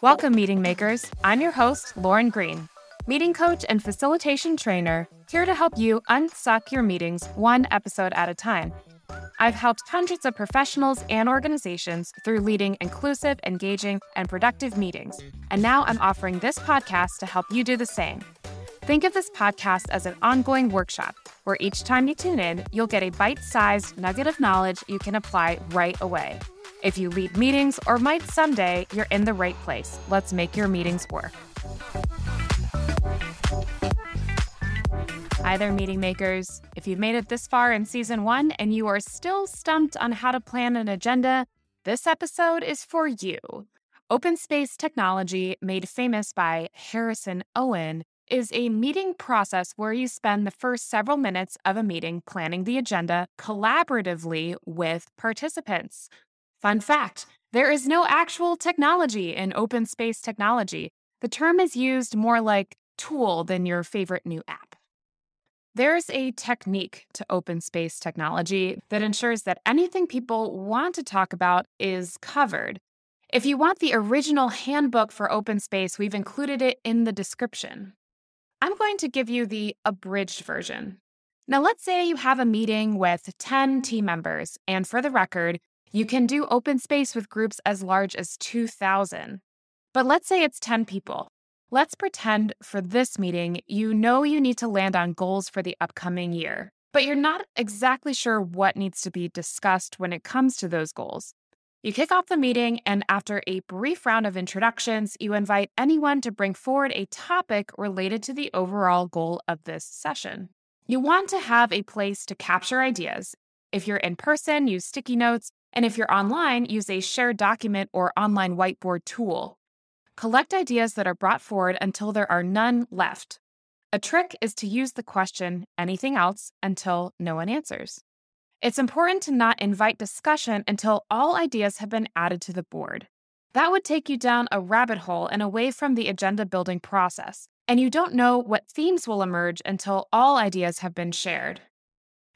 Welcome, meeting makers. I'm your host, Lauren Green, meeting coach and facilitation trainer, here to help you unsuck your meetings one episode at a time. I've helped hundreds of professionals and organizations through leading inclusive, engaging, and productive meetings. And now I'm offering this podcast to help you do the same. Think of this podcast as an ongoing workshop where each time you tune in, you'll get a bite sized nugget of knowledge you can apply right away. If you lead meetings or might someday, you're in the right place. Let's make your meetings work. Hi there, meeting makers. If you've made it this far in season one and you are still stumped on how to plan an agenda, this episode is for you. Open Space Technology, made famous by Harrison Owen, is a meeting process where you spend the first several minutes of a meeting planning the agenda collaboratively with participants. Fun fact there is no actual technology in open space technology. The term is used more like tool than your favorite new app. There's a technique to open space technology that ensures that anything people want to talk about is covered. If you want the original handbook for open space, we've included it in the description. I'm going to give you the abridged version. Now, let's say you have a meeting with 10 team members, and for the record, you can do open space with groups as large as 2,000. But let's say it's 10 people. Let's pretend for this meeting you know you need to land on goals for the upcoming year, but you're not exactly sure what needs to be discussed when it comes to those goals. You kick off the meeting, and after a brief round of introductions, you invite anyone to bring forward a topic related to the overall goal of this session. You want to have a place to capture ideas. If you're in person, use sticky notes. And if you're online, use a shared document or online whiteboard tool. Collect ideas that are brought forward until there are none left. A trick is to use the question, anything else, until no one answers. It's important to not invite discussion until all ideas have been added to the board. That would take you down a rabbit hole and away from the agenda building process, and you don't know what themes will emerge until all ideas have been shared.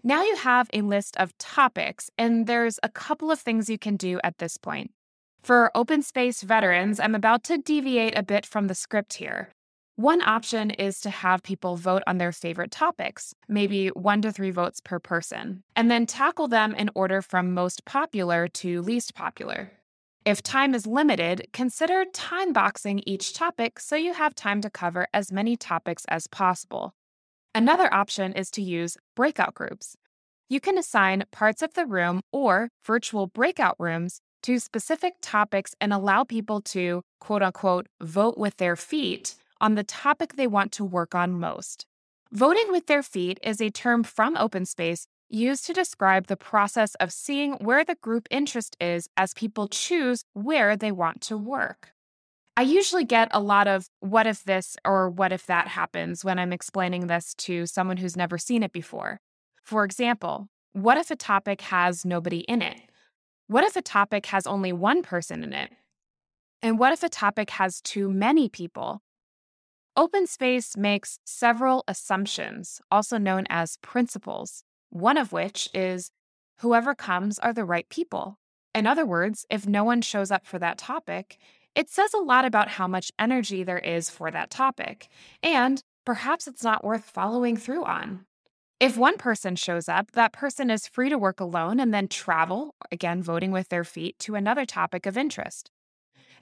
Now you have a list of topics, and there's a couple of things you can do at this point. For open space veterans, I'm about to deviate a bit from the script here. One option is to have people vote on their favorite topics, maybe one to three votes per person, and then tackle them in order from most popular to least popular. If time is limited, consider time boxing each topic so you have time to cover as many topics as possible. Another option is to use breakout groups. You can assign parts of the room or virtual breakout rooms to specific topics and allow people to, quote unquote, vote with their feet on the topic they want to work on most. Voting with their feet is a term from OpenSpace used to describe the process of seeing where the group interest is as people choose where they want to work. I usually get a lot of what if this or what if that happens when I'm explaining this to someone who's never seen it before. For example, what if a topic has nobody in it? What if a topic has only one person in it? And what if a topic has too many people? Open space makes several assumptions, also known as principles, one of which is whoever comes are the right people. In other words, if no one shows up for that topic, it says a lot about how much energy there is for that topic, and perhaps it's not worth following through on. If one person shows up, that person is free to work alone and then travel, again, voting with their feet, to another topic of interest.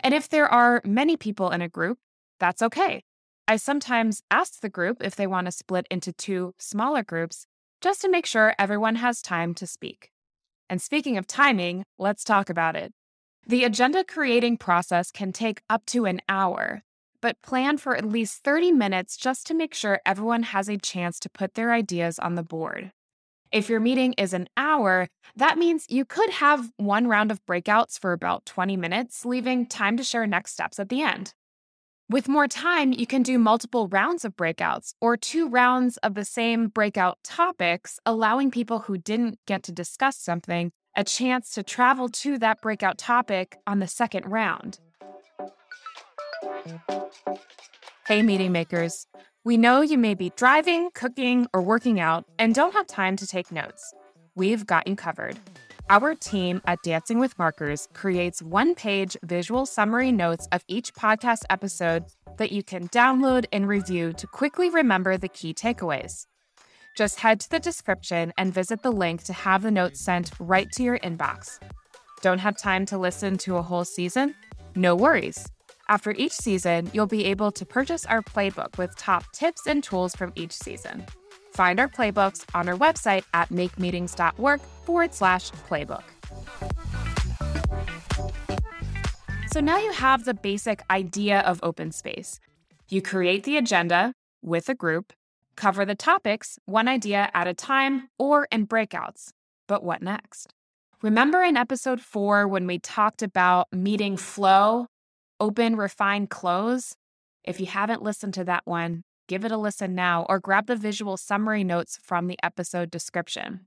And if there are many people in a group, that's okay. I sometimes ask the group if they want to split into two smaller groups just to make sure everyone has time to speak. And speaking of timing, let's talk about it. The agenda creating process can take up to an hour, but plan for at least 30 minutes just to make sure everyone has a chance to put their ideas on the board. If your meeting is an hour, that means you could have one round of breakouts for about 20 minutes, leaving time to share next steps at the end. With more time, you can do multiple rounds of breakouts or two rounds of the same breakout topics, allowing people who didn't get to discuss something a chance to travel to that breakout topic on the second round. Hey, meeting makers. We know you may be driving, cooking, or working out and don't have time to take notes. we've got you covered. Our team at Dancing with Markers creates one page visual summary notes of each podcast episode that you can download and review to quickly remember the key takeaways. Just head to the description and visit the link to have the notes sent right to your inbox. Don't have time to listen to a whole season? No worries. After each season, you'll be able to purchase our playbook with top tips and tools from each season. Find our playbooks on our website at makemeetings.org forward slash playbook. So now you have the basic idea of open space. You create the agenda with a group, cover the topics one idea at a time or in breakouts. But what next? Remember in episode four when we talked about meeting flow, open, refine, close? If you haven't listened to that one, give it a listen now or grab the visual summary notes from the episode description.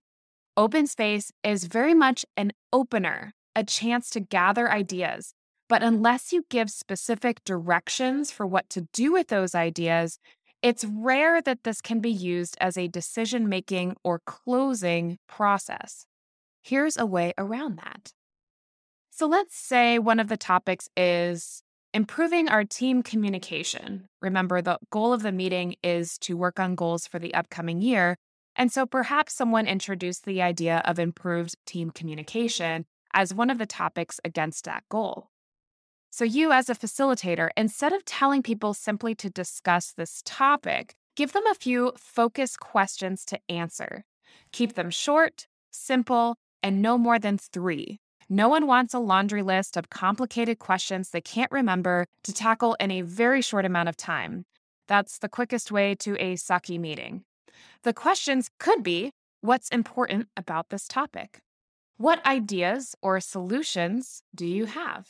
Open space is very much an opener, a chance to gather ideas. But unless you give specific directions for what to do with those ideas, it's rare that this can be used as a decision making or closing process. Here's a way around that. So let's say one of the topics is Improving our team communication. Remember, the goal of the meeting is to work on goals for the upcoming year. And so perhaps someone introduced the idea of improved team communication as one of the topics against that goal. So, you as a facilitator, instead of telling people simply to discuss this topic, give them a few focus questions to answer. Keep them short, simple, and no more than three. No one wants a laundry list of complicated questions they can't remember to tackle in a very short amount of time. That's the quickest way to a sucky meeting. The questions could be What's important about this topic? What ideas or solutions do you have?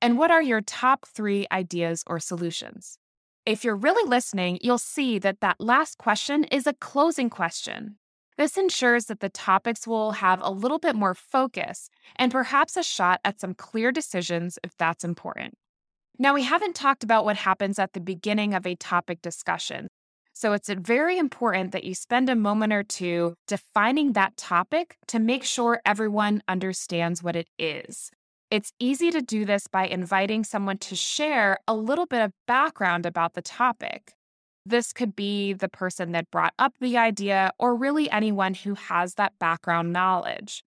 And what are your top three ideas or solutions? If you're really listening, you'll see that that last question is a closing question. This ensures that the topics will have a little bit more focus and perhaps a shot at some clear decisions if that's important. Now, we haven't talked about what happens at the beginning of a topic discussion. So it's very important that you spend a moment or two defining that topic to make sure everyone understands what it is. It's easy to do this by inviting someone to share a little bit of background about the topic. This could be the person that brought up the idea, or really anyone who has that background knowledge.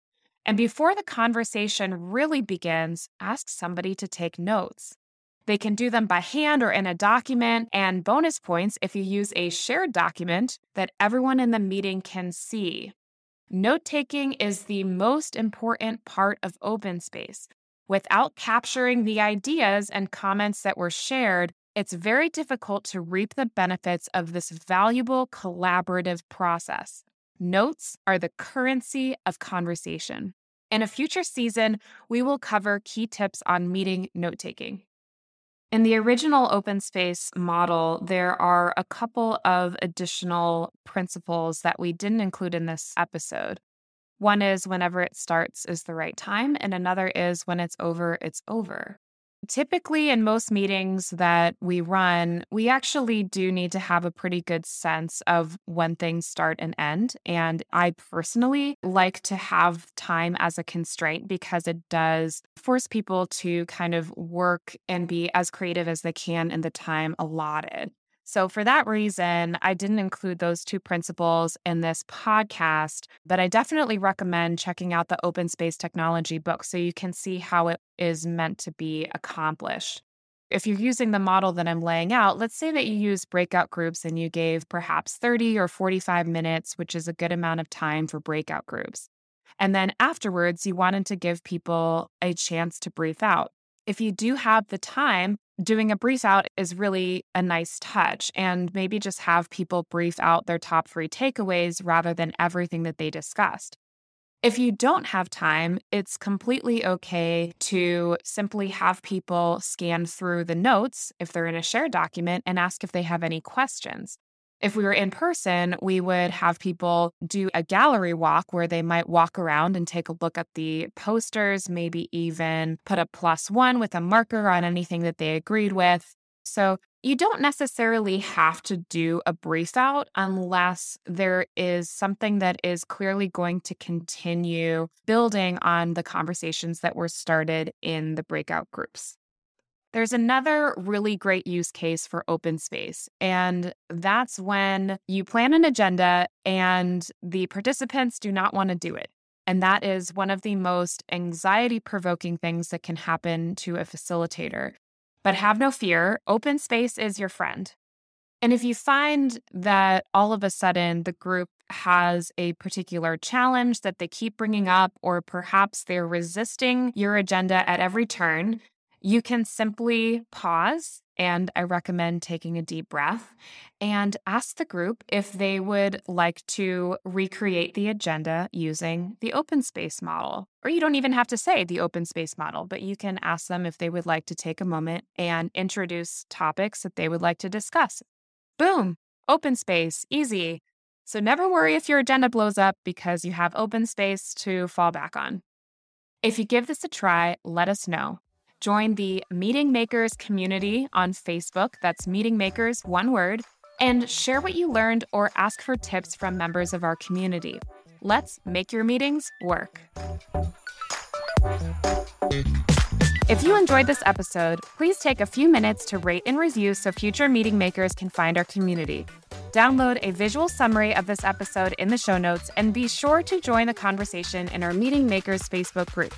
And before the conversation really begins, ask somebody to take notes. They can do them by hand or in a document, and bonus points if you use a shared document that everyone in the meeting can see. Note taking is the most important part of open space. Without capturing the ideas and comments that were shared, it's very difficult to reap the benefits of this valuable collaborative process. Notes are the currency of conversation. In a future season, we will cover key tips on meeting note taking. In the original open space model, there are a couple of additional principles that we didn't include in this episode. One is whenever it starts is the right time, and another is when it's over, it's over. Typically, in most meetings that we run, we actually do need to have a pretty good sense of when things start and end. And I personally like to have time as a constraint because it does force people to kind of work and be as creative as they can in the time allotted. So, for that reason, I didn't include those two principles in this podcast, but I definitely recommend checking out the Open Space Technology book so you can see how it is meant to be accomplished. If you're using the model that I'm laying out, let's say that you use breakout groups and you gave perhaps 30 or 45 minutes, which is a good amount of time for breakout groups. And then afterwards, you wanted to give people a chance to brief out. If you do have the time, doing a brief out is really a nice touch and maybe just have people brief out their top three takeaways rather than everything that they discussed. If you don't have time, it's completely okay to simply have people scan through the notes if they're in a shared document and ask if they have any questions. If we were in person, we would have people do a gallery walk where they might walk around and take a look at the posters, maybe even put a plus one with a marker on anything that they agreed with. So you don't necessarily have to do a brief out unless there is something that is clearly going to continue building on the conversations that were started in the breakout groups. There's another really great use case for open space, and that's when you plan an agenda and the participants do not want to do it. And that is one of the most anxiety provoking things that can happen to a facilitator. But have no fear, open space is your friend. And if you find that all of a sudden the group has a particular challenge that they keep bringing up, or perhaps they're resisting your agenda at every turn, you can simply pause and I recommend taking a deep breath and ask the group if they would like to recreate the agenda using the open space model. Or you don't even have to say the open space model, but you can ask them if they would like to take a moment and introduce topics that they would like to discuss. Boom, open space, easy. So never worry if your agenda blows up because you have open space to fall back on. If you give this a try, let us know. Join the Meeting Makers community on Facebook. That's Meeting Makers, one word. And share what you learned or ask for tips from members of our community. Let's make your meetings work. If you enjoyed this episode, please take a few minutes to rate and review so future meeting makers can find our community. Download a visual summary of this episode in the show notes and be sure to join the conversation in our Meeting Makers Facebook group.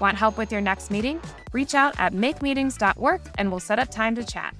Want help with your next meeting? Reach out at makemeetings.work and we'll set up time to chat.